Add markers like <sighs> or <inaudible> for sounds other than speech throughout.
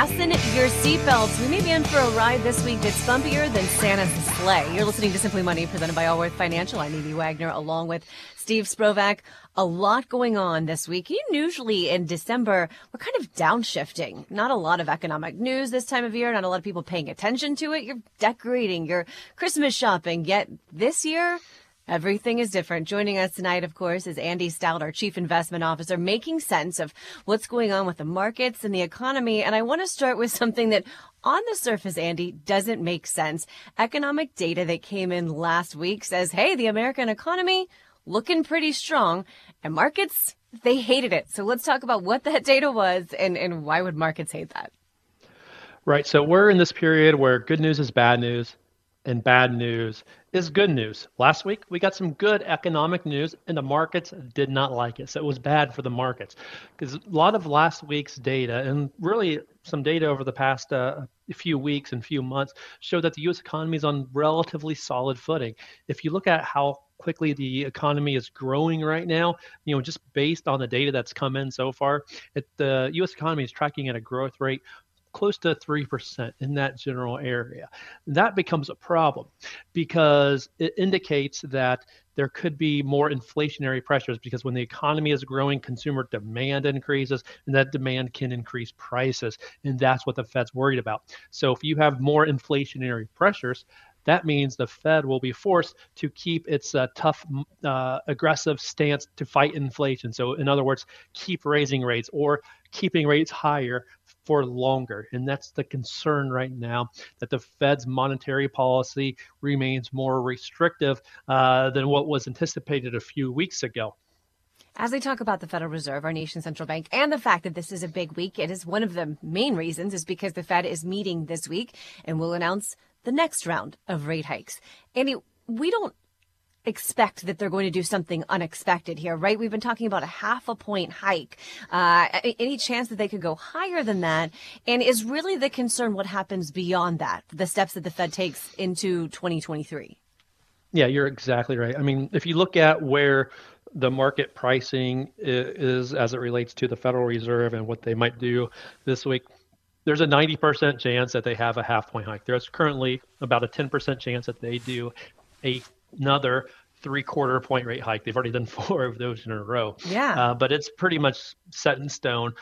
Fasten your seatbelts. We may be in for a ride this week that's bumpier than Santa's sleigh. You're listening to Simply Money, presented by Allworth Financial. I'm Amy Wagner, along with Steve Sprovach. A lot going on this week. Usually in December, we're kind of downshifting. Not a lot of economic news this time of year. Not a lot of people paying attention to it. You're decorating, you're Christmas shopping. Yet this year, Everything is different. Joining us tonight, of course, is Andy Stout, our Chief Investment Officer, making sense of what's going on with the markets and the economy. And I want to start with something that on the surface, Andy, doesn't make sense. Economic data that came in last week says, hey, the American economy looking pretty strong and markets, they hated it. So let's talk about what that data was and, and why would markets hate that? Right. So we're in this period where good news is bad news and bad news is good news. Last week, we got some good economic news, and the markets did not like it. So it was bad for the markets because a lot of last week's data, and really some data over the past uh, few weeks and few months, show that the U.S. economy is on relatively solid footing. If you look at how quickly the economy is growing right now, you know, just based on the data that's come in so far, it, the U.S. economy is tracking at a growth rate close to 3% in that general area. That becomes a problem because it indicates that there could be more inflationary pressures because when the economy is growing, consumer demand increases, and that demand can increase prices. And that's what the Fed's worried about. So if you have more inflationary pressures, that means the Fed will be forced to keep its uh, tough, uh, aggressive stance to fight inflation. So, in other words, keep raising rates or keeping rates higher for longer. And that's the concern right now that the Fed's monetary policy remains more restrictive uh, than what was anticipated a few weeks ago. As we talk about the Federal Reserve, our nation's central bank, and the fact that this is a big week, it is one of the main reasons is because the Fed is meeting this week and will announce the next round of rate hikes. Andy, we don't expect that they're going to do something unexpected here, right? We've been talking about a half a point hike. Uh, any chance that they could go higher than that? And is really the concern what happens beyond that, the steps that the Fed takes into 2023? Yeah, you're exactly right. I mean, if you look at where the market pricing is as it relates to the Federal Reserve and what they might do this week, there's a 90% chance that they have a half point hike. There's currently about a 10% chance that they do a another three quarter point rate hike. They've already done <laughs> four of those in a row. Yeah. Uh, but it's pretty much set in stone,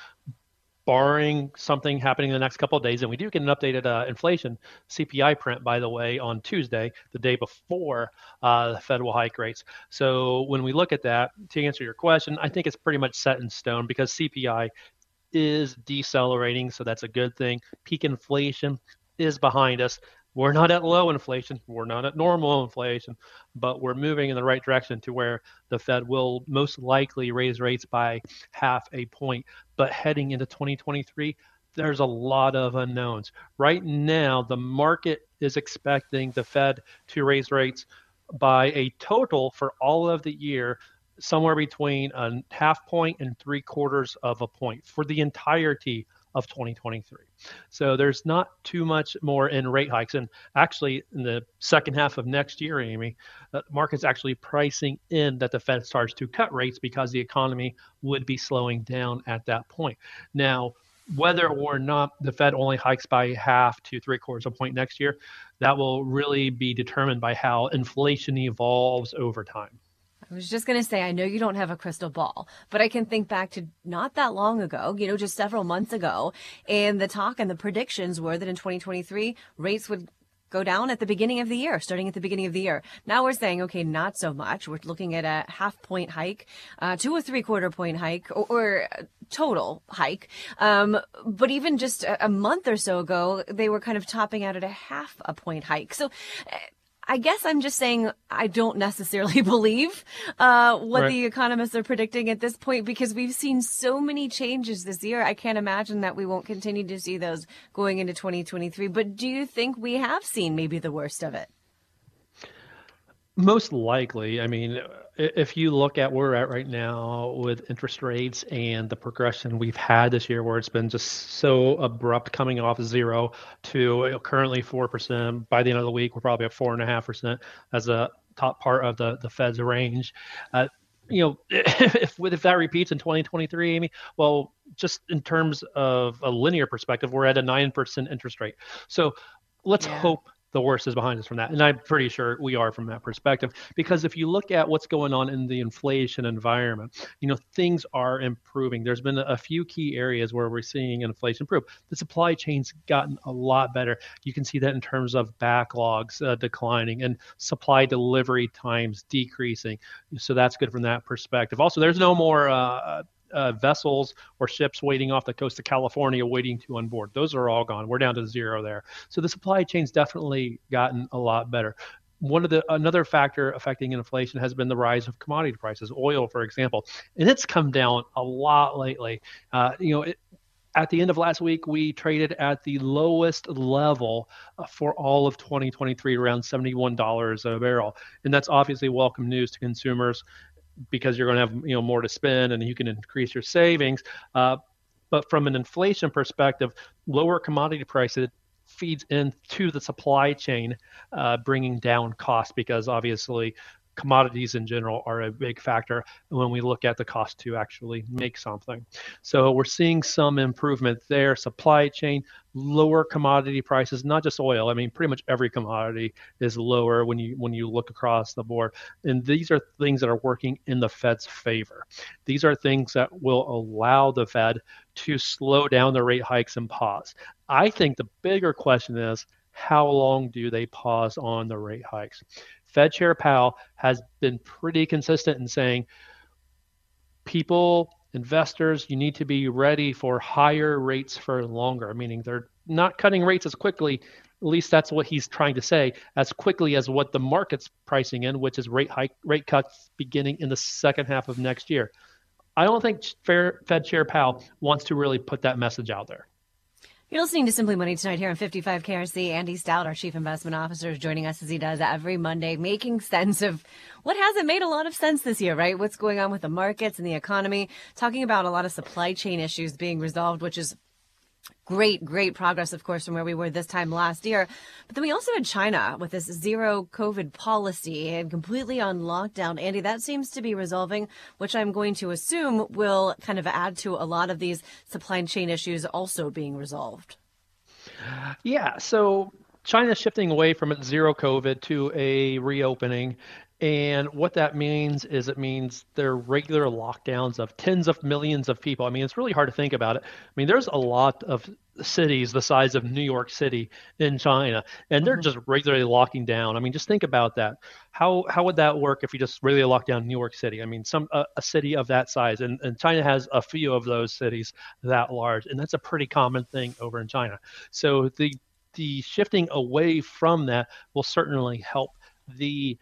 barring something happening in the next couple of days. And we do get an updated uh, inflation CPI print, by the way, on Tuesday, the day before uh, the Fed will hike rates. So when we look at that, to answer your question, I think it's pretty much set in stone because CPI is decelerating. So that's a good thing. Peak inflation is behind us. We're not at low inflation. We're not at normal inflation, but we're moving in the right direction to where the Fed will most likely raise rates by half a point. But heading into 2023, there's a lot of unknowns. Right now, the market is expecting the Fed to raise rates by a total for all of the year somewhere between a half point and three quarters of a point for the entirety of 2023. So there's not too much more in rate hikes. And actually, in the second half of next year, Amy, the market's actually pricing in that the Fed starts to cut rates because the economy would be slowing down at that point. Now, whether or not the Fed only hikes by half to three quarters of a point next year, that will really be determined by how inflation evolves over time. I was just going to say, I know you don't have a crystal ball, but I can think back to not that long ago, you know, just several months ago. And the talk and the predictions were that in 2023, rates would go down at the beginning of the year, starting at the beginning of the year. Now we're saying, okay, not so much. We're looking at a half point hike, uh, to a three quarter point hike, or, or total hike. Um, but even just a, a month or so ago, they were kind of topping out at a half a point hike. So I guess I'm just saying I don't necessarily <laughs> believe uh, what Right. the economists are predicting at this point because we've seen so many changes this year. I can't imagine that we won't continue to see those going into 2023. But do you think we have seen maybe the worst of it? Most likely. I mean, if you look at where we're at right now with interest rates and the progression we've had this year, where it's been just so abrupt coming off zero to currently 4%. By the end of the week, we're probably at 4.5% as a top part of the, the Fed's range. Uh, you know, <laughs> if, if that repeats in 2023, Amy, well, just in terms of a linear perspective, we're at a 9% interest rate. So let's Yeah. hope the worst is behind us from that. And I'm pretty sure we are from that perspective. Because if you look at what's going on in the inflation environment, you know, things are improving. There's been a few key areas where we're seeing inflation improve. The supply chain's gotten a lot better. You can see that in terms of backlogs uh, declining and supply delivery times decreasing. So that's good from that perspective. Also, there's no more uh, uh, vessels or ships waiting off the coast of California waiting to onboard. Those are all gone. We're down to zero there. So the supply chain's definitely gotten a lot better. One of the another factor affecting inflation has been the rise of commodity prices, oil, for example, and it's come down a lot lately. Uh, you know, it, at the end of last week, we traded at the lowest level uh, for all of 2023, around $71 a barrel, and that's obviously welcome news to consumers because you're going to have you know more to spend and you can increase your savings. Uh, but from an inflation perspective, lower commodity prices feeds into the supply chain, uh, bringing down costs because obviously commodities in general are a big factor when we look at the cost to actually make something. So we're seeing some improvement there. Supply chain, lower commodity prices, not just oil. I mean, pretty much every commodity is lower when you when you look across the board. And these are things that are working in the Fed's favor. These are things that will allow the Fed to slow down the rate hikes and pause. I think the bigger question is how long do they pause on the rate hikes? Fed Chair Powell has been pretty consistent in saying people, investors, you need to be ready for higher rates for longer, meaning they're not cutting rates as quickly. At least that's what he's trying to say, as quickly as what the market's pricing in, which is rate hike, rate cuts beginning in the second half of next year. I don't think Fed Chair Powell wants to really put that message out there. You're listening to Simply Money tonight here on 55 KRC. Andy Stout, our Chief Investment Officer, is joining us as he does every Monday, making sense of what hasn't made a lot of sense this year, right? What's going on with the markets and the economy, talking about a lot of supply chain issues being resolved, which is great, great progress, of course, from where we were this time last year. But then we also had China with this zero COVID policy and completely on lockdown. Andy, that seems to be resolving, which I'm going to assume will kind of add to a lot of these supply chain issues also being resolved. Yeah. So China's shifting away from its zero COVID to a reopening. And what that means is it means there are regular lockdowns of tens of millions of people. I mean, it's really hard to think about it. I mean, there's a lot of cities the size of New York City in China, and they're mm-hmm. just regularly locking down. I mean, just think about that. How how would that work if you just regularly lock down New York City? I mean, some a, a city of that size, and, and China has a few of those cities that large, and that's a pretty common thing over in China. So the the shifting away from that will certainly help the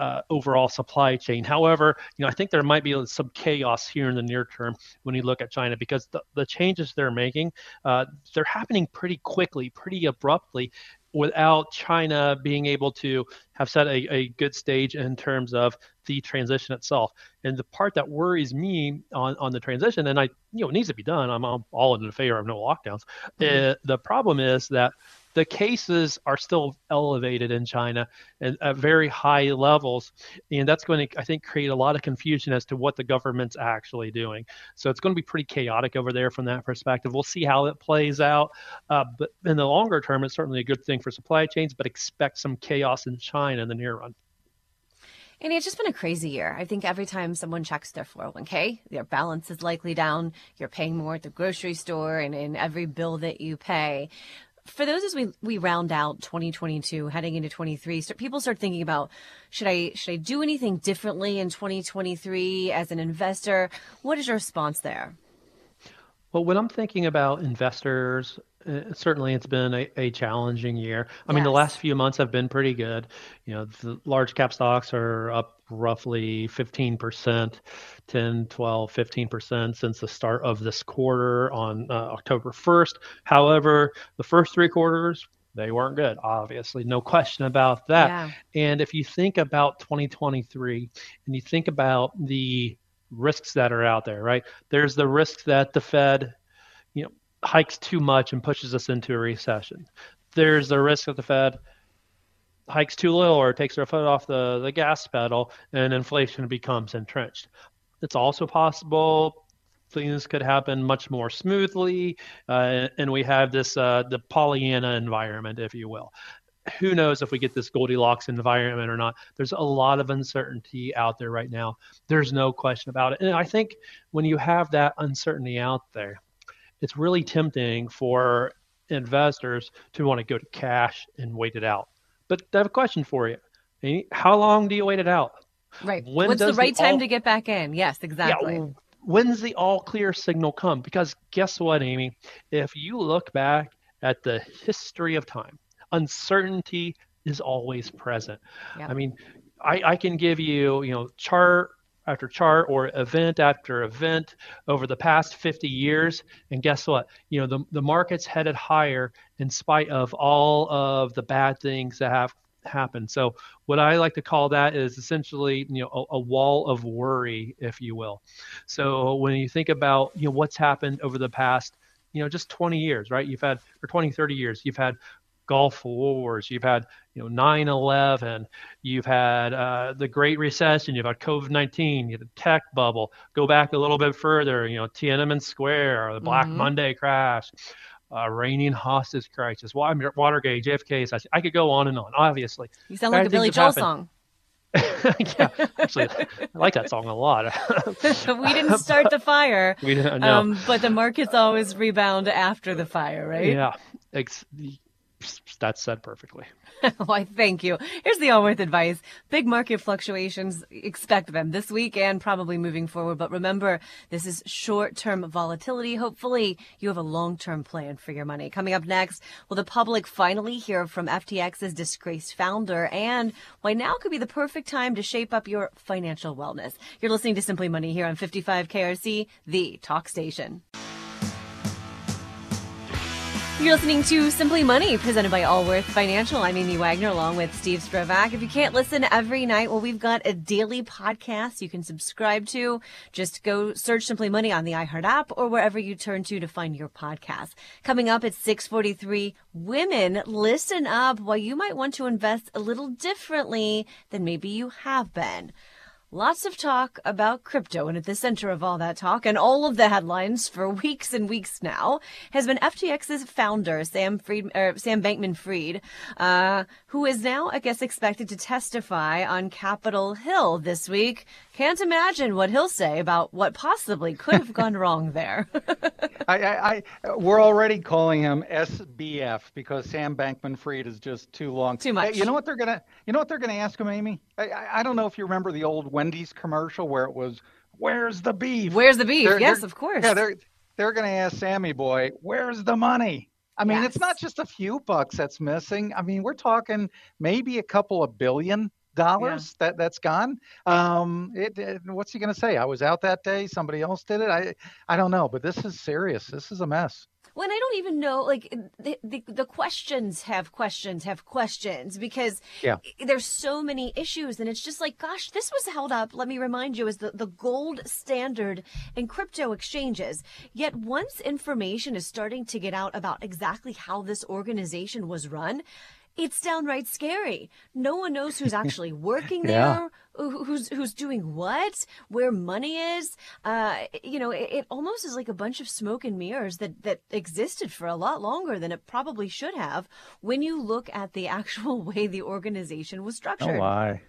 uh, overall supply chain. However, you know, I think there might be some chaos here in the near term when you look at China because the, the changes they're making, uh, they're happening pretty quickly, pretty abruptly, without China being able to have set a, a good stage in terms of the transition itself. And the part that worries me on, on the transition, and I, you know, it needs to be done. I'm all, all in favor of no lockdowns. Mm-hmm. Uh, the problem is that the cases are still elevated in China and at very high levels. And that's going to, I think, create a lot of confusion as to what the government's actually doing. So it's going to be pretty chaotic over there from that perspective. We'll see how it plays out. Uh, but in the longer term, it's certainly a good thing for supply chains, but expect some chaos in China in the near run. And it's just been a crazy year. I think every time someone checks their 401k, their balance is likely down. You're paying more at the grocery store and in every bill that you pay for those as we we round out 2022 heading into 23 start, people start thinking about should i should i do anything differently in 2023 as an investor what is your response there well when i'm thinking about investors Uh, certainly, it's been a, a challenging year. I yes. mean, the last few months have been pretty good. You know, the large cap stocks are up roughly 15%, 10, 12, 15% since the start of this quarter on uh, October 1st. However, the first three quarters, they weren't good, obviously, no question about that. Yeah. And if you think about 2023 and you think about the risks that are out there, right? There's the risk that the Fed, you know, hikes too much and pushes us into a recession. There's the risk that the Fed hikes too little or takes their foot off the, the gas pedal and inflation becomes entrenched. It's also possible things could happen much more smoothly, uh, and we have this uh, the Pollyanna environment, if you will. Who knows if we get this Goldilocks environment or not? There's a lot of uncertainty out there right now. There's no question about it. And I think when you have that uncertainty out there, it's really tempting for investors to want to go to cash and wait it out. But I have a question for you. How long do you wait it out? Right. When What's the right the time all... to get back in? Yes, exactly. Yeah, when's the all clear signal come? Because guess what, Amy? If you look back at the history of time, uncertainty is always present. Yep. I mean, I, I can give you, you know, chart after chart or event after event over the past 50 years. And guess what? You know, the, the market's headed higher in spite of all of the bad things that have happened. So what I like to call that is essentially, you know, a, a, wall of worry, if you will. So when you think about, you know, what's happened over the past, you know, just 20 years, right? You've had, or 20, 30 years, you've had Gulf Wars, you've had you know 9/11, you've had uh, the Great Recession, you've had COVID-19, you had the tech bubble. Go back a little bit further, you know Tiananmen Square, the Black mm-hmm. Monday crash, uh, Iranian hostage crisis, Watergate, JFK. I, I could go on and on. Obviously, you sound like a Billy Joel song. <laughs> yeah, actually, I like that song a lot. <laughs> we didn't start the fire. <laughs> We didn't. No. Um, but the markets always rebound after the fire, right? Yeah, ex- that's said perfectly. <laughs> Why, thank you. Here's the Allworth advice. Big market fluctuations, expect them this week and probably moving forward. But remember, this is short term volatility. Hopefully, you have a long term plan for your money. Coming up next, will the public finally hear from FTX's disgraced founder and why now could be the perfect time to shape up your financial wellness? You're listening to Simply Money here on 55 KRC, the talk station. You're listening to Simply Money, presented by Allworth Financial. I'm Amy Wagner, along with Steve Sprovach. If you can't listen every night, well, we've got a daily podcast you can subscribe to. Just go search Simply Money on the iHeart app or wherever you turn to to find your podcast. Coming up at 643, women, listen up while you might want to invest a little differently than maybe you have been. Lots of talk about crypto, and at the center of all that talk and all of the headlines for <laughs> weeks and weeks now has been FTX's founder, Sam Fried, er, Sam Bankman-Fried, uh, who is now, I guess, expected to testify on Capitol Hill this week. Can't imagine what he'll say about what possibly could have gone <laughs> wrong there. <laughs> I, I, I, we're already calling him SBF because Sam Bankman-Fried is just too long. Too much. You know what they're gonna, you know what they're gonna ask him, Amy? I, I don't know if you remember the old Wendy's commercial where it was, "Where's the beef? Where's the beef?" They're, yes, they're, of course. Yeah, they're they're going to ask Sammy Boy, "Where's the money?" I mean, yes. it's not just a few bucks that's missing. I mean, we're talking maybe a couple of billion dollars yeah. that that's gone. Um, it, it, what's he going to say? I was out that day. Somebody else did it. I I don't know, but this is serious. This is a mess. When I don't even know, like the, the, the questions have questions have questions because yeah. there's so many issues, and it's just like, gosh, this was held up. Let me remind you, as the the gold standard in crypto exchanges. Yet once information is starting to get out about exactly how this organization was run, it's downright scary. No one knows who's <laughs> actually working yeah. there, who's who's doing what, where money is. Uh, you know, it, it, almost is like a bunch of smoke and mirrors that that existed for a lot longer than it probably should have. When you look at the <laughs> actual way the organization was structured. Oh, why?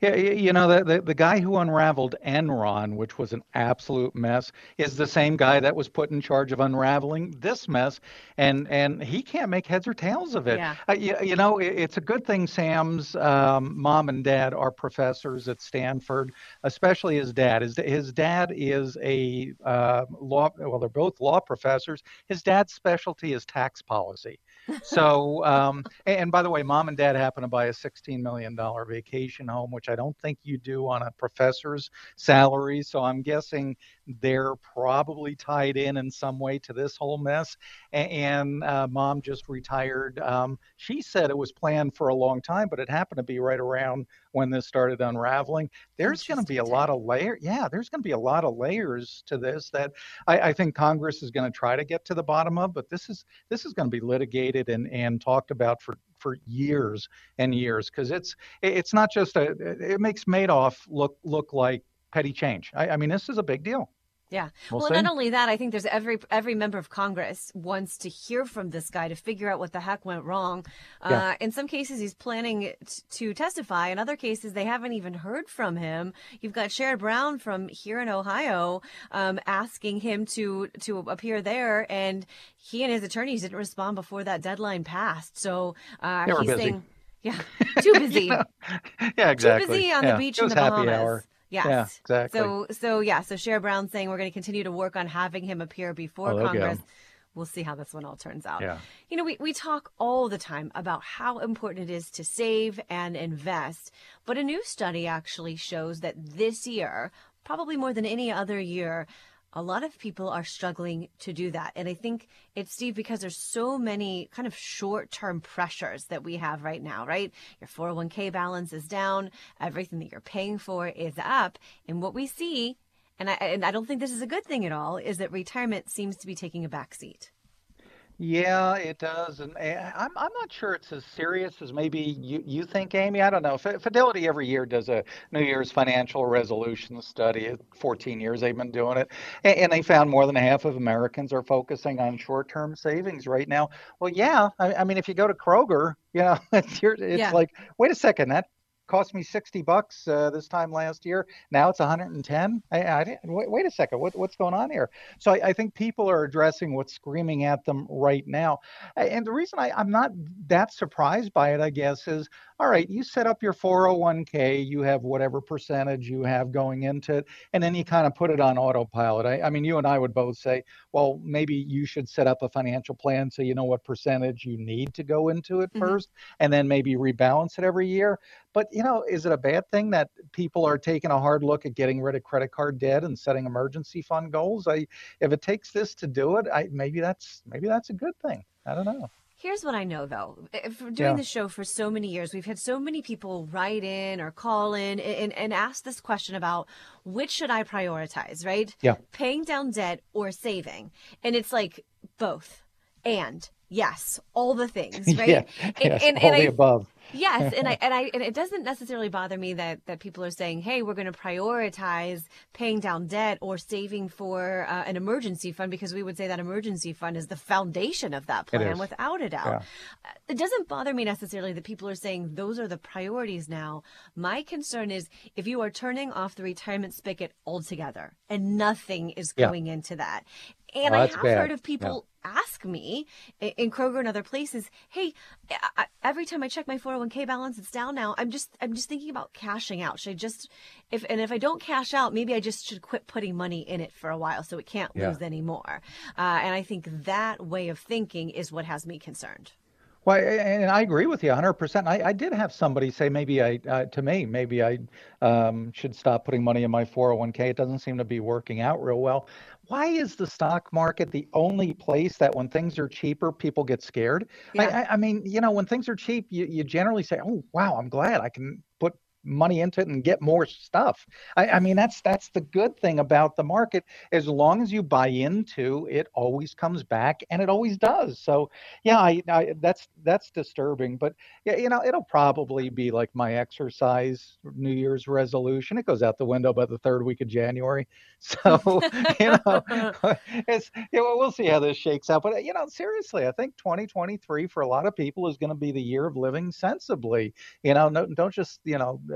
Yeah, you know, the, the, the guy who unraveled Enron, which was an absolute mess, is the same guy that was put in charge of unraveling this mess, and and he can't make heads or tails of it. Yeah. Uh, you, you know, it, it's a good thing Sam's um, mom and dad are professors at Stanford, especially his dad. His, his dad is a uh, law, well, they're both law professors. His dad's specialty is tax policy so, um, and by the way, mom and dad happen to buy a $16 million vacation home, which I don't think you do on a professor's salary. So I'm guessing they're probably tied in in some way to this whole mess. And uh, mom just retired. Um, she said it was planned for a long time, but it happened to be right around when this started unraveling. There's going to be a lot of layer. Yeah, there's going to be a lot of layers to this that I, I think Congress is going to try to get to the bottom of. But this is this is going to be litigated and and talked about for for years and years because it's it's not just a it makes Madoff look look like petty change. I, I mean, this is a big deal. Yeah. We'll, well not only that, I think there's every every member of Congress wants to hear from this guy to figure out what the heck went wrong. Yeah. Uh, in some cases, he's planning t- to testify. In other cases, they haven't even heard from him. You've got Sherrod Brown from here in Ohio um, asking him to to appear there, and he and his attorneys didn't respond before that deadline passed. So uh, he's busy. saying, yeah, too busy. <laughs> yeah. yeah, exactly. Too busy on yeah. the beach in the Bahamas. Hour. Yes. Yeah, exactly. So so yeah, so Sherrod Brown saying we're going to continue to work on having him appear before oh, Congress. We'll see how this one all turns out. Yeah. You know, we, we talk all the time about how important it is to save and invest, but a new study actually shows that this year, probably more than any other year, a lot of people are struggling to do that. And I think it's, Steve, because there's so many kind of short term pressures that we have right now, right? Your 401k balance is down, everything that you're paying for is up. And what we see, and I, and I don't think this is a good thing at all, is that retirement seems to be taking a back seat. Yeah, it does, and eh, I'm I'm not sure it's as serious as maybe you you think, Amy. I don't know. Fidelity every year does a New Year's financial resolution study. 14 years they've been doing it, and they found more than half of Americans are focusing on short-term savings right now. Well, yeah, I, I mean, if you go to Kroger, you know, <laughs> it's, it's yeah. like, wait a second, that cost me 60 bucks uh, this time last year. Now it's 110. I, I wait, wait, a second. What, what's going on here? So I, I, think people are addressing what's screaming at them right now. And the reason I, I'm not that surprised by it, I guess, is all right, you set up your 401k, you have whatever percentage you have going into it, and then you kind of put it on autopilot. I, I mean, you and I would both say, well, maybe you should set up a financial plan so you know what percentage you need to go into it mm-hmm. first, and then maybe rebalance it every year. But, you know, is it a bad thing that people are taking a hard look at getting rid of credit card debt and setting emergency fund goals? I, if it takes this to do it, I, maybe that's maybe that's a good thing. I don't know. Here's what I know though. For doing yeah. the show for so many years, we've had so many people write in or call in and, and ask this question about which should I prioritize, right? Yeah. Paying down debt or saving. And it's like both and yes, all the things, <laughs> right? yeah. And, yes, and, all and the I, above. Yes, and I <laughs> and I and it doesn't necessarily bother me that that people are saying, "Hey, we're going to prioritize paying down debt or saving for uh, an emergency fund," because we would say that emergency fund is the foundation of that plan, without a doubt. Yeah. Uh, it doesn't bother me necessarily that people are saying those are the priorities now. My concern is if you are turning off the retirement spigot altogether and nothing is going yeah. into that, and I have bad. heard of people yeah. ask me in Kroger and other places, "Hey, I, every time I check my 401k balance, it's down now. I'm just I'm just thinking about cashing out. Should I just if and if I don't cash out, maybe I just should quit putting money in it for a while so it can't yeah. lose anymore." Uh, and I think that way of thinking is what has me concerned. Well, and I agree with you 100%. I, I did have somebody say maybe I, uh, to me, maybe I um, should stop putting money in my 401k. It doesn't seem to be working out real well why is the stock market the only place that when things are cheaper, people get scared? Yeah. I, I, mean, you know, when things are cheap, you, you generally say, oh, wow, I'm glad I can put money into it and get more stuff. I, I, mean, that's that's the good thing about the market. As long as you buy into it, always comes back, and it always does. So, yeah, I, I, that's that's disturbing. But yeah, you know, it'll probably be like my exercise New Year's resolution. It goes out the window by the third week of January. <laughs> So, you know, <laughs> it's you know, we'll see how this shakes out. But you know, seriously, I think 2023 for a lot of people is going to be the year of living sensibly. You know, no, don't just you know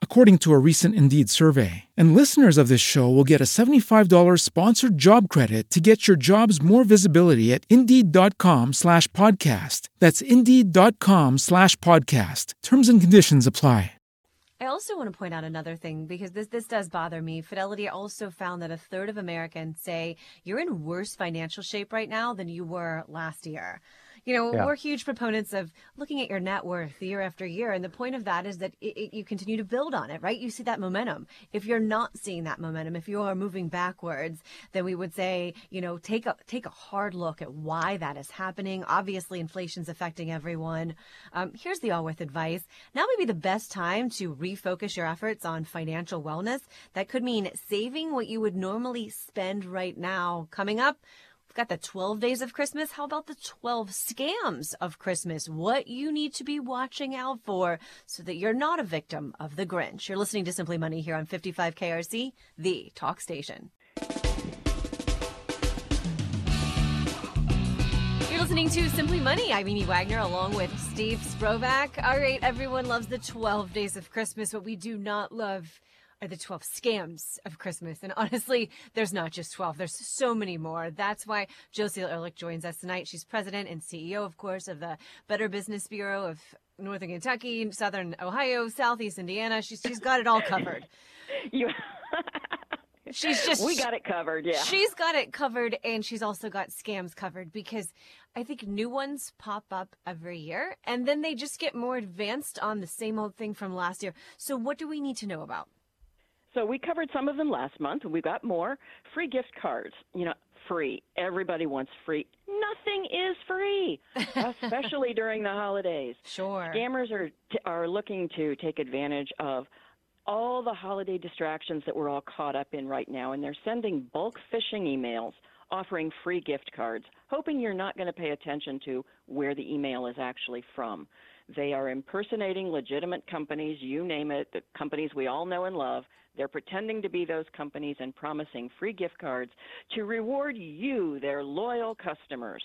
according to a recent Indeed survey. And listeners of this show will get a $75 sponsored job credit to get your jobs more visibility at Indeed.com slash podcast. That's Indeed.com slash podcast. Terms and conditions apply. I also want to point out another thing because this this does bother me. Fidelity also found that a third of Americans say you're in worse financial shape right now than you were last year. You know, Yeah. we're huge proponents of looking at your net worth year after year, and the point of that is that it, it, you continue to build on it, right? You see that momentum. If you're not seeing that momentum, if you are moving backwards, then we would say, you know, take a take a hard look at why that is happening. Obviously, inflation's affecting everyone. Um, here's the Allworth advice. Now may be the best time to refocus your efforts on financial wellness. That could mean saving what you would normally spend right now. Coming up, got the 12 days of Christmas. How about the 12 scams of Christmas? What you need to be watching out for so that you're not a victim of the Grinch. You're listening to Simply Money here on 55 KRC, the talk station. You're listening to Simply Money. I'm Amy Wagner along with Steve Sprovach. All right, everyone loves the 12 days of Christmas. but we do not love are the 12 scams of Christmas. And honestly, there's not just 12, there's so many more. That's why Josie Ehrlich joins us tonight. She's president and CEO, of course, of the Better Business Bureau of Northern Kentucky, Southern Ohio, Southeast Indiana. She's, she's got it all covered. <laughs> You, <laughs> She's just we got it covered. Yeah. She's got it covered, and she's also got scams covered because I think new ones pop up every year, and then they just get more advanced on the same old thing from last year. So, what do we need to know about? So we covered some of them last month, and we've got more free gift cards. You know, free. Everybody wants free. Nothing is free, <laughs> especially during the holidays. Sure. Scammers are t- are looking to take advantage of all the holiday distractions that we're all caught up in right now, and they're sending bulk phishing emails offering free gift cards, hoping you're not going to pay attention to where the email is actually from. They are impersonating legitimate companies, you name it, the companies we all know and love. They're pretending to be those companies and promising free gift cards to reward you, their loyal customers.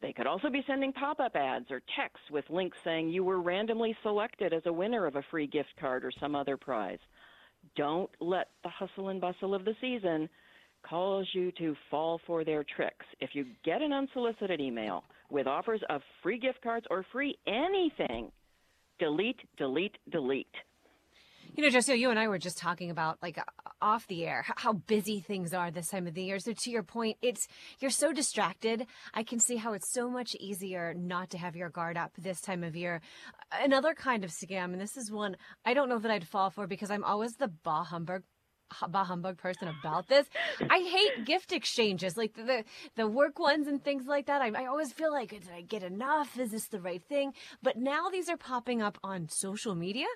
They could also be sending pop up ads or texts with links saying you were randomly selected as a winner of a free gift card or some other prize. Don't let the hustle and bustle of the season cause you to fall for their tricks. If you get an unsolicited email with offers of free gift cards or free anything, delete, delete, delete. You know, Josie, you and I were just talking about like off the air how busy things are this time of the year. So to your point, it's you're so distracted. I can see how it's so much easier not to have your guard up this time of year. Another kind of scam, and this is one I don't know that I'd fall for because I'm always the bah humbug bah humbug person about this. I hate gift exchanges, like the the, work ones and things like that. I, I always feel like, did I get enough? Is this the right thing? But now these are popping up on social media.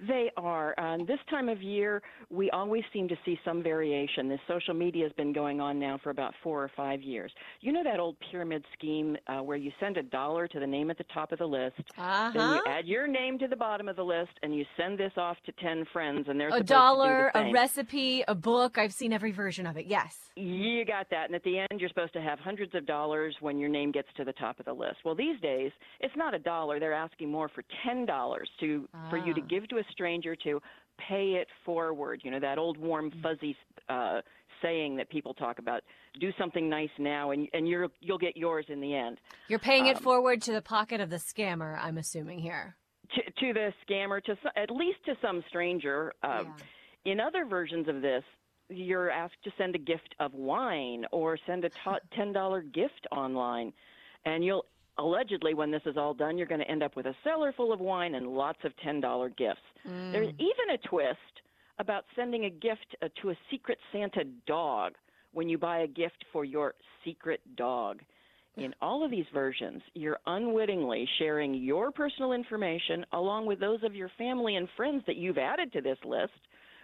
They are. Um, this time of year, we always seem to see some variation. This social media has been going on now for about four or five years. You know that old pyramid scheme uh, where you send a dollar to the name at the top of the list, uh-huh. then you add your name to the bottom of the list, and you send this off to ten friends, and they're a dollar, a recipe, a book. I've seen every version of it. Yes. You got that. And at the end, you're supposed to have hundreds of dollars when your name gets to the top of the list. Well, these days, it's not a dollar. They're asking more for ten dollars to ah. for you to give to a stranger to pay it forward. You know that old warm mm. fuzzy uh, saying that people talk about: do something nice now, and and you're you'll get yours in the end. You're paying um, it forward to the pocket of the scammer. I'm assuming here. To, to the scammer, to at least to some stranger. Um, yeah. In other versions of this, you're asked to send a gift of wine or send a <laughs> $10 gift online. And you'll allegedly, when this is all done, you're going to end up with a cellar full of wine and lots of $10 gifts. Mm. There's even a twist about sending a gift uh, to a secret Santa dog when you buy a gift for your secret dog. In all of these versions, you're unwittingly sharing your personal information along with those of your family and friends that you've added to this list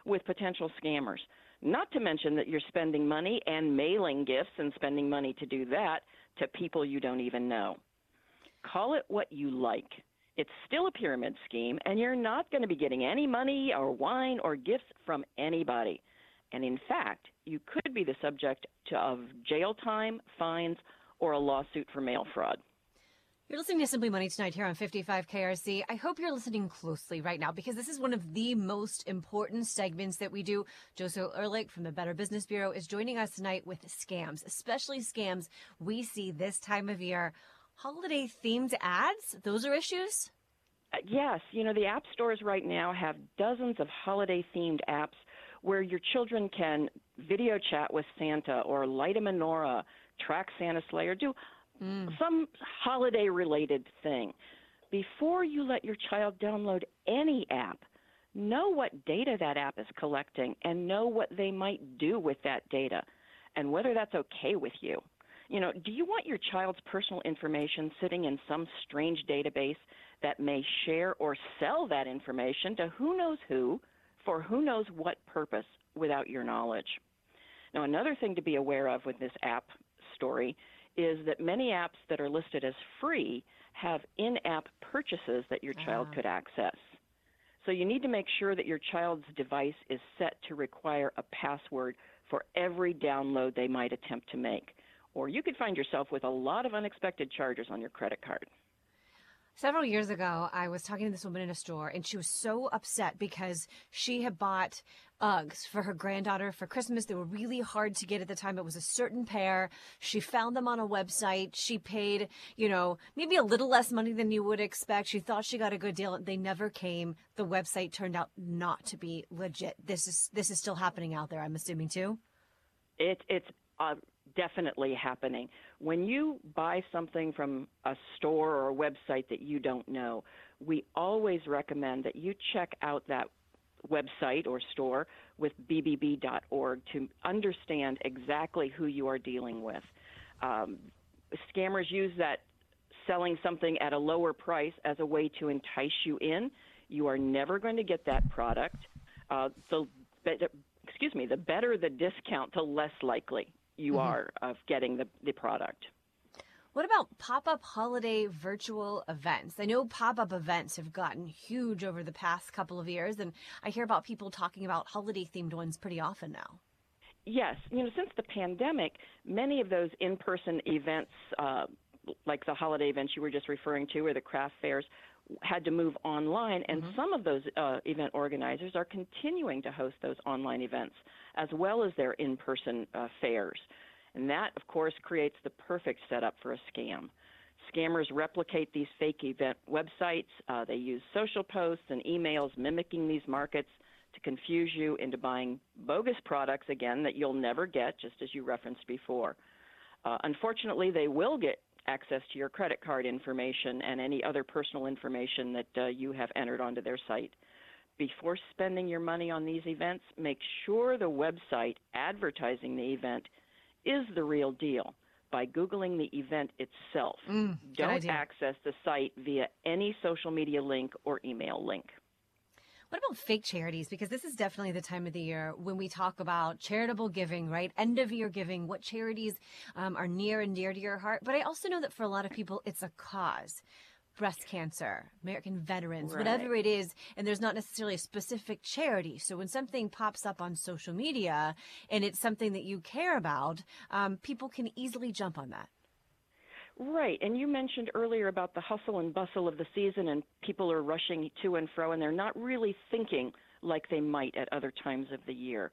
with potential scammers. Not to mention that you're spending money and mailing gifts and spending money to do that to people you don't even know. Call it what you like. It's still a pyramid scheme, and you're not going to be getting any money or wine or gifts from anybody. And in fact, you could be the subject of jail time, fines, or a lawsuit for mail fraud. You're listening to Simply Money tonight here on 55 KRC. I hope you're listening closely right now because this is one of the most important segments that we do. Josie Ehrlich from the Better Business Bureau is joining us tonight with scams, especially scams we see this time of year holiday themed ads? Those are issues? Uh, yes. You know, the app stores right now have dozens of holiday themed apps where your children can video chat with Santa or light a menorah, track Santa's sleigh, or do mm. some holiday related thing. Before you let your child download any app, know what data that app is collecting and know what they might do with that data and whether that's okay with you. You know, do you want your child's personal information sitting in some strange database that may share or sell that information to who knows who for who knows what purpose without your knowledge? Now, another thing to be aware of with this app story is that many apps that are listed as free have in app purchases that your child ah. could access. So you need to make sure that your child's device is set to require a password for every download they might attempt to make or you could find yourself with a lot of unexpected charges on your credit card. Several years ago, I was talking to this woman in a store, and she was so upset because she had bought Uggs for her granddaughter for Christmas. They were really hard to get at the time. It was a certain pair. She found them on a website. She paid, you know, maybe a little less money than you would expect. She thought she got a good deal. They never came. The website turned out not to be legit. This is this is still happening out there. I'm assuming too. It, it's uh, definitely happening. When you buy something from a store or a website that you don't know, we always recommend that you check out that website or store with bbb.org to understand exactly who you are dealing with. Um, scammers use that selling something at a lower price as a way to entice you in. You are never going to get that product. Uh, the excuse me, the better the discount, the less likely you mm-hmm. are of getting the, the product. What about pop up holiday virtual events? I know pop up events have gotten huge over the past couple of years, and I hear about people talking about holiday themed ones pretty often now. Yes. You know, since the pandemic, many of those in person events, uh, like the holiday events you were just referring to or the craft fairs, had to move online, and mm-hmm. some of those uh, event organizers are continuing to host those online events as well as their in person uh, fairs. And that, of course, creates the perfect setup for a scam. Scammers replicate these fake event websites. Uh, they use social posts and emails mimicking these markets to confuse you into buying bogus products, again, that you'll never get, just as you referenced before. Uh, unfortunately, they will get access to your credit card information and any other personal information that uh, you have entered onto their site. Before spending your money on these events, make sure the website advertising the event is the real deal by Googling the event itself. Mm, Don't access the site via any social media link or email link. What about fake charities? Because this is definitely the time of the year when we talk about charitable giving, right? End of year giving, what charities um, are near and dear to your heart. But I also know that for a lot of people, it's a cause breast cancer, American veterans, right. whatever it is, and there's not necessarily a specific charity. So when something pops up on social media and it's something that you care about, um, people can easily jump on that. Right. And you mentioned earlier about the hustle and bustle of the season and people are rushing to and fro and they're not really thinking like they might at other times of the year.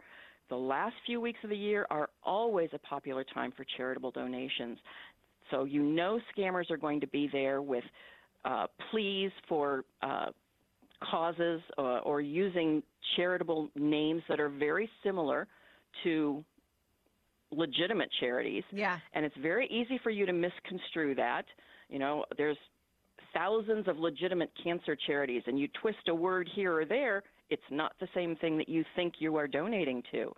The last few weeks of the year are always a popular time for charitable donations. So you know scammers are going to be there with uh, pleas for uh, causes uh, or using charitable names that are very similar to legitimate charities. Yeah. And it's very easy for you to misconstrue that. You know, there's thousands of legitimate cancer charities, and you twist a word here or there, it's not the same thing that you think you are donating to.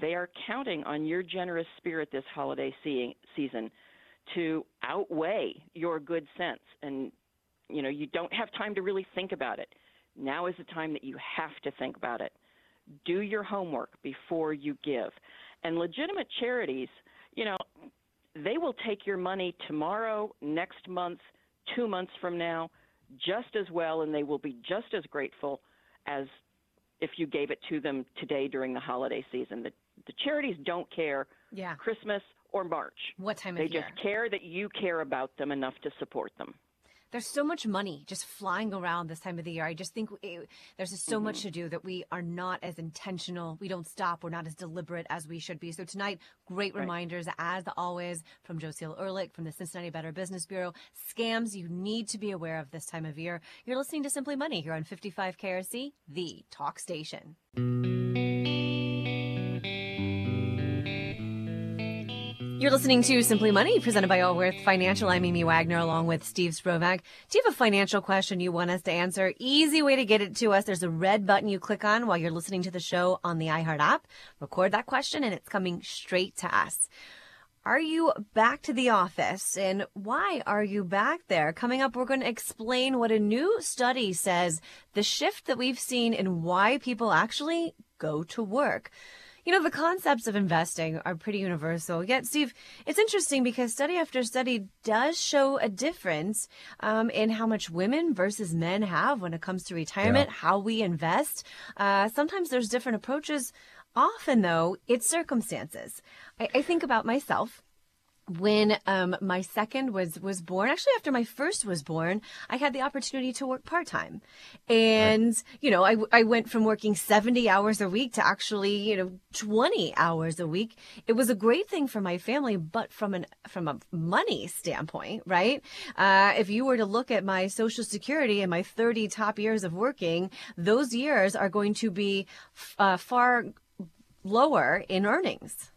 They are counting on your generous spirit this holiday see- season to outweigh your good sense. And, you know, you don't have time to really think about it. Now is the time that you have to think about it. Do your homework before you give. And legitimate charities, you know, they will take your money tomorrow, next month, two months from now, just as well, and they will be just as grateful as if you gave it to them today during the holiday season. The, the charities don't care yeah. Christmas or March. What time they of year? They just care that you care about them enough to support them there's so much money just flying around this time of the year. I just think it, there's just so mm-hmm. much to do that we are not as intentional. We don't stop. We're not as deliberate as we should be. So tonight, great right. reminders as always from Josiel Ehrlich from the Cincinnati Better Business Bureau. Scams you need to be aware of this time of year. You're listening to Simply Money here on 55 KRC, the talk station. You're listening to Simply Money, presented by Allworth Financial. I'm Amy Wagner, along with Steve Sprovach. Do you have a financial question you want us to answer? Easy way to get it to us. There's a red button you click on while you're listening to the show on the iHeart app. Record that question, and it's coming straight to us. Are you back to the office? And why are you back there? Coming up, we're going to explain what a new study says the shift that we've seen in why people actually go to work. You know, the concepts of investing are pretty universal. Yet, Steve, it's interesting because study after study does show a difference um, in how much women versus men have when it comes to retirement, yeah. how we invest. Uh, sometimes there's different approaches. Often, though, it's circumstances. I, I think about myself when um, my second was was born actually after my first was born i had the opportunity to work part-time. And right. you know I, I went from working 70 hours a week to actually you know 20 hours a week. It was a great thing for my family but from an from a money standpoint right? Uh, if you were to look at my social security and my 30 top years of working those years are going to be uh, far lower in earnings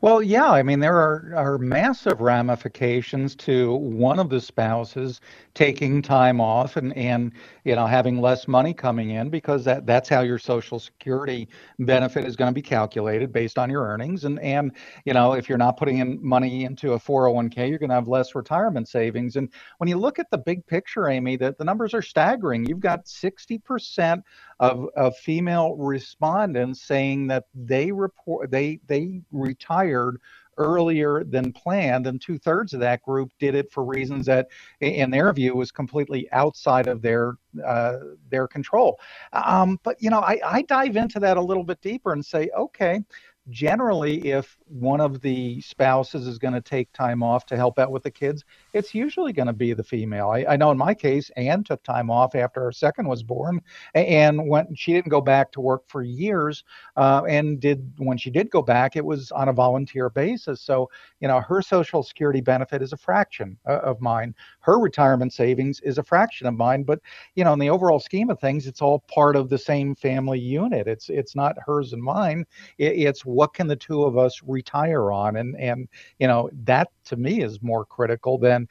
well, yeah, I mean, there are, are massive ramifications to one of the spouses taking time off and, and you know having less money coming in because that, that's how your social security benefit is going to be calculated based on your earnings. And and you know if you're not putting in money into a 401k you're going to have less retirement savings. And when you look at the big picture amy that the numbers are staggering. You've got 60% of, of female respondents saying that they report they they retired earlier than planned, and two thirds of that group did it for reasons that, in their view, was completely outside of their uh, their control. Um, but you know, I, I dive into that a little bit deeper and say, okay, generally, if one of the spouses is going to take time off to help out with the kids, it's usually going to be the female. I, I, know in my case, Anne took time off after her second was born, and when she didn't go back to work for years, uh, and did when she did go back, it was on a volunteer basis. So you know, her social security benefit is a fraction uh, of mine. Her retirement savings is a fraction of mine. But you know, in the overall scheme of things, it's all part of the same family unit. It's it's not hers and mine. It, it's what can the two of us retire on and and you know that to me is more critical than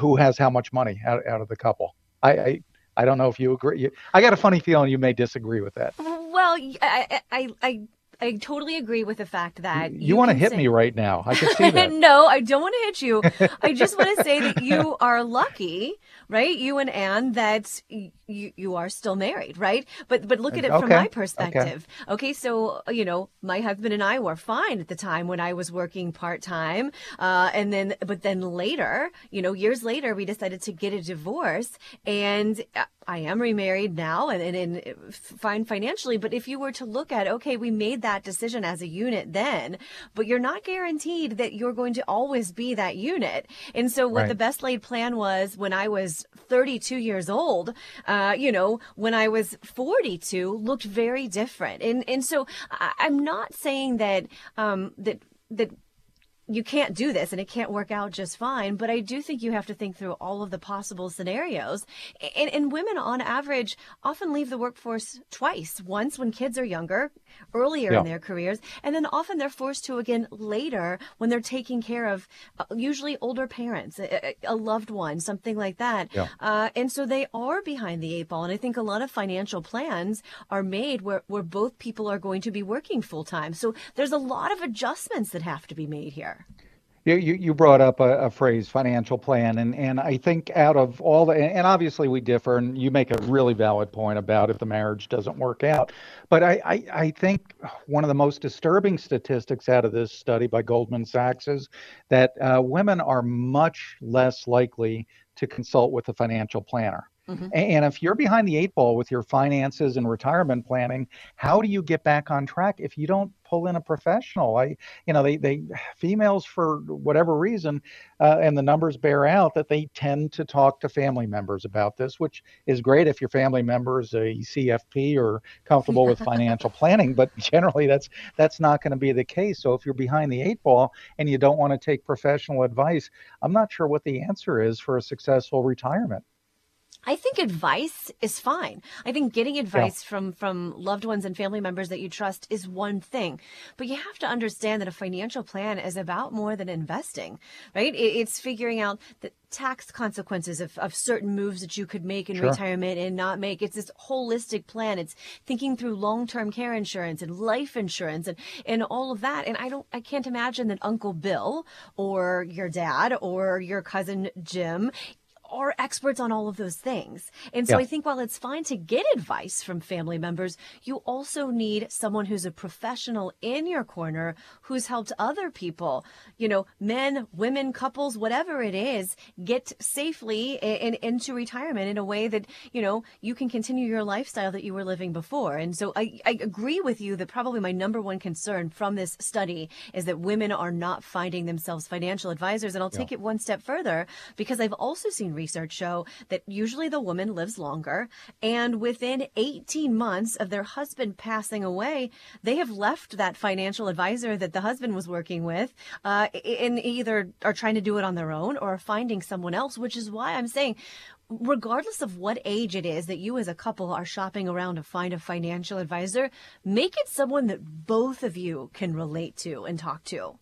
who has how much money out, out of the couple I, I I don't know if you agree. I got a funny feeling you may disagree with that. Well, I, I, I I totally agree with the fact that You, you want to hit say- me right now. I can see <laughs> that. no, I don't want to hit you. I just want to say that you <laughs> are lucky, right? You and Anne, that you you are still married, right? But but look at it from my perspective. Okay. so you know, my husband and I were fine at the time when I was working part time, uh, and then but then later, you know, years later, we decided to get a divorce, and. uh, I am remarried now and, and, and fine financially, but if you were to look at, okay, we made that decision as a unit then, but you're not guaranteed that you're going to always be that unit. And so what Right. the best laid plan was when I was 32 years old, uh, you know, when I was 42 looked very different. And, and so I, I'm not saying that, um, that, that you can't do this and it can't work out just fine. But I do think you have to think through all of the possible scenarios. And, and women, on average, often leave the workforce twice once when kids are younger, earlier Yeah. in their careers, and then often they're forced to again later when they're taking care of uh, usually older parents, a, a- a loved one, something like that. Yeah. Uh, and so they are behind the eight ball. And I think a lot of financial plans are made where, where both people are going to be working full time. So there's a lot of adjustments that have to be made here. You, you, you brought up a, a phrase, financial plan, and, and I think out of all the, and obviously we differ, and you make a really valid point about if the marriage doesn't work out. But I, I, I think one of the most disturbing statistics out of this study by Goldman Sachs is that uh, women are much less likely to consult with a financial planner. Mm-hmm. And if you're behind the eight ball with your finances and retirement planning, how do you get back on track if you don't pull in a professional? I, you know, they, they <sighs> females for whatever reason, uh, and the numbers bear out that they tend to talk to family members about this, which is great if your family member is a CFP or comfortable with <laughs> financial planning. But <laughs> generally, that's that's not going to be the case. So if you're behind the eight ball and you don't want to take professional advice, I'm not sure what the answer is for a successful retirement. I think advice is fine. I think getting advice from from loved ones and family members that you trust is one thing, but you have to understand that a financial plan is about more than investing, right? It, it's figuring out the tax consequences of, of certain moves that you could make in Sure. retirement and not make. It's this holistic plan. It's thinking through long term care insurance and life insurance and and all of that. And I don't, I can't imagine that Uncle Bill or your dad or your cousin Jim are experts on all of those things. And so Yeah. I think while it's fine to get advice from family members, you also need someone who's a professional in your corner who's helped other people, you know, men, women, couples, whatever it is, get safely in, into retirement in a way that, you know, you can continue your lifestyle that you were living before. And so I, I agree with you that probably my number one concern from this study is that women are not finding themselves financial advisors. And I'll take Yeah. it one step further because I've also seen research show that usually the woman lives longer and within 18 months of their husband passing away, they have left that financial advisor that the husband was working with uh, and either are trying to do it on their own or finding someone else, which is why I'm saying regardless of what age it is that you as a couple are shopping around to find a financial advisor, make it someone that both of you can relate to and talk to.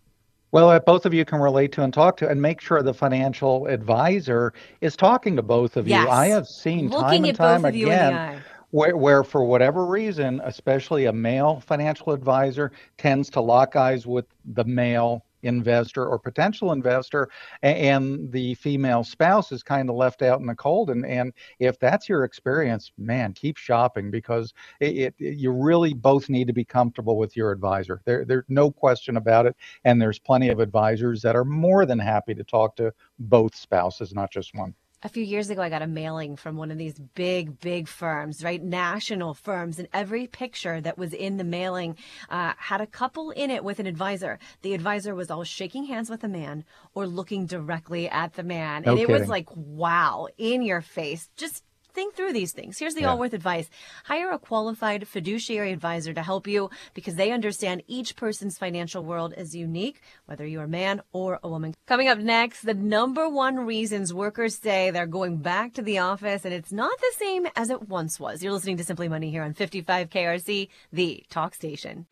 Well, that both of you can relate to and talk to, and make sure the financial advisor is talking to both of Yes. you. I have seen Looking time and time both of you in the again where, where, for whatever reason, especially a male financial advisor tends to lock eyes with the male investor or potential investor, and the female spouse is kind of left out in the cold. And and if that's your experience, man, keep shopping because it, it you really both need to be comfortable with your advisor. There there's no question about it. And there's plenty of advisors that are more than happy to talk to both spouses, not just one. A few years ago, I got a mailing from one of these big, big firms, right? National firms. And every picture that was in the mailing uh, had a couple in it with an advisor. The advisor was all shaking hands with a man or looking directly at the man. No and it was like, wow, in your face. Just think through these things. Here's the Yeah. Allworth advice. Hire a qualified fiduciary advisor to help you because they understand each person's financial world is unique, whether you're a man or a woman. Coming up next, the number one reasons workers say they're going back to the office and it's not the same as it once was. You're listening to Simply Money here on 55 KRC, the talk station.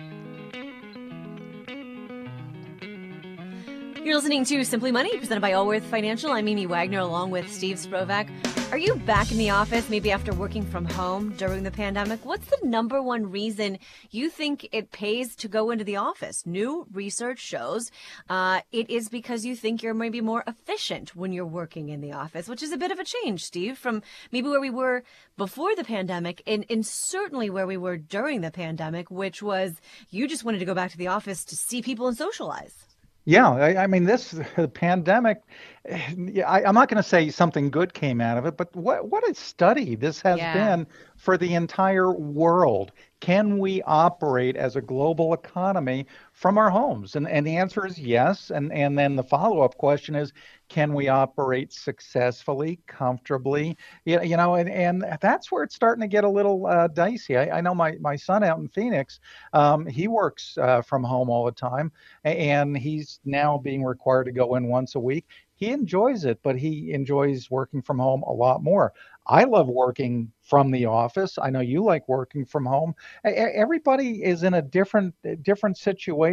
You're listening to Simply Money, presented by Allworth Financial. I'm Amy Wagner, along with Steve Sprovach. Are you back in the office, maybe after working from home during the pandemic? What's the number one reason you think it pays to go into the office? New research shows uh, it is because you think you're maybe more efficient when you're working in the office, which is a bit of a change, Steve, from maybe where we were before the pandemic and, and certainly where we were during the pandemic, which was you just wanted to go back to the office to see people and socialize. Yeah, I, I mean, this the pandemic. I, am not going to say something good came out of it, but what what a study this has yeah. been for the entire world. Can we operate as a global economy from our homes? And and the answer is yes. And and then the follow up question is, can we operate successfully, comfortably? You, you know, and, and that's where it's starting to get a little uh, dicey. I, I, know my, my son out in Phoenix, um, he works uh, from home all the time, and he's now being required to go in once a week he enjoys it, but he enjoys working from home a lot more. I love working from the office. I know you like working from home. Everybody is in a different different situation,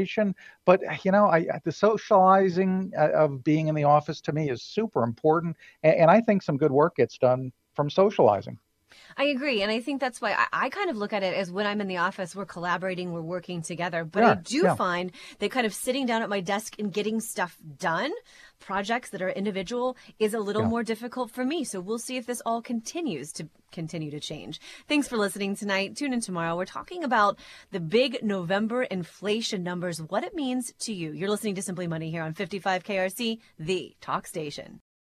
but you know, I, the socializing uh, of being in the office to me is super important, and I think some good work gets done from socializing. I agree. And I think that's why I, I, kind of look at it as when I'm in the office, we're collaborating, we're working together. But yeah, I do yeah. find that kind of sitting down at my desk and getting stuff done, projects that are individual, is a little yeah. more difficult for me. So we'll see if this all continues to continue to change. Thanks for listening tonight. Tune in tomorrow. We're talking about the big November inflation numbers, what it means to you. You're listening to Simply Money here on 55 KRC, the talk station.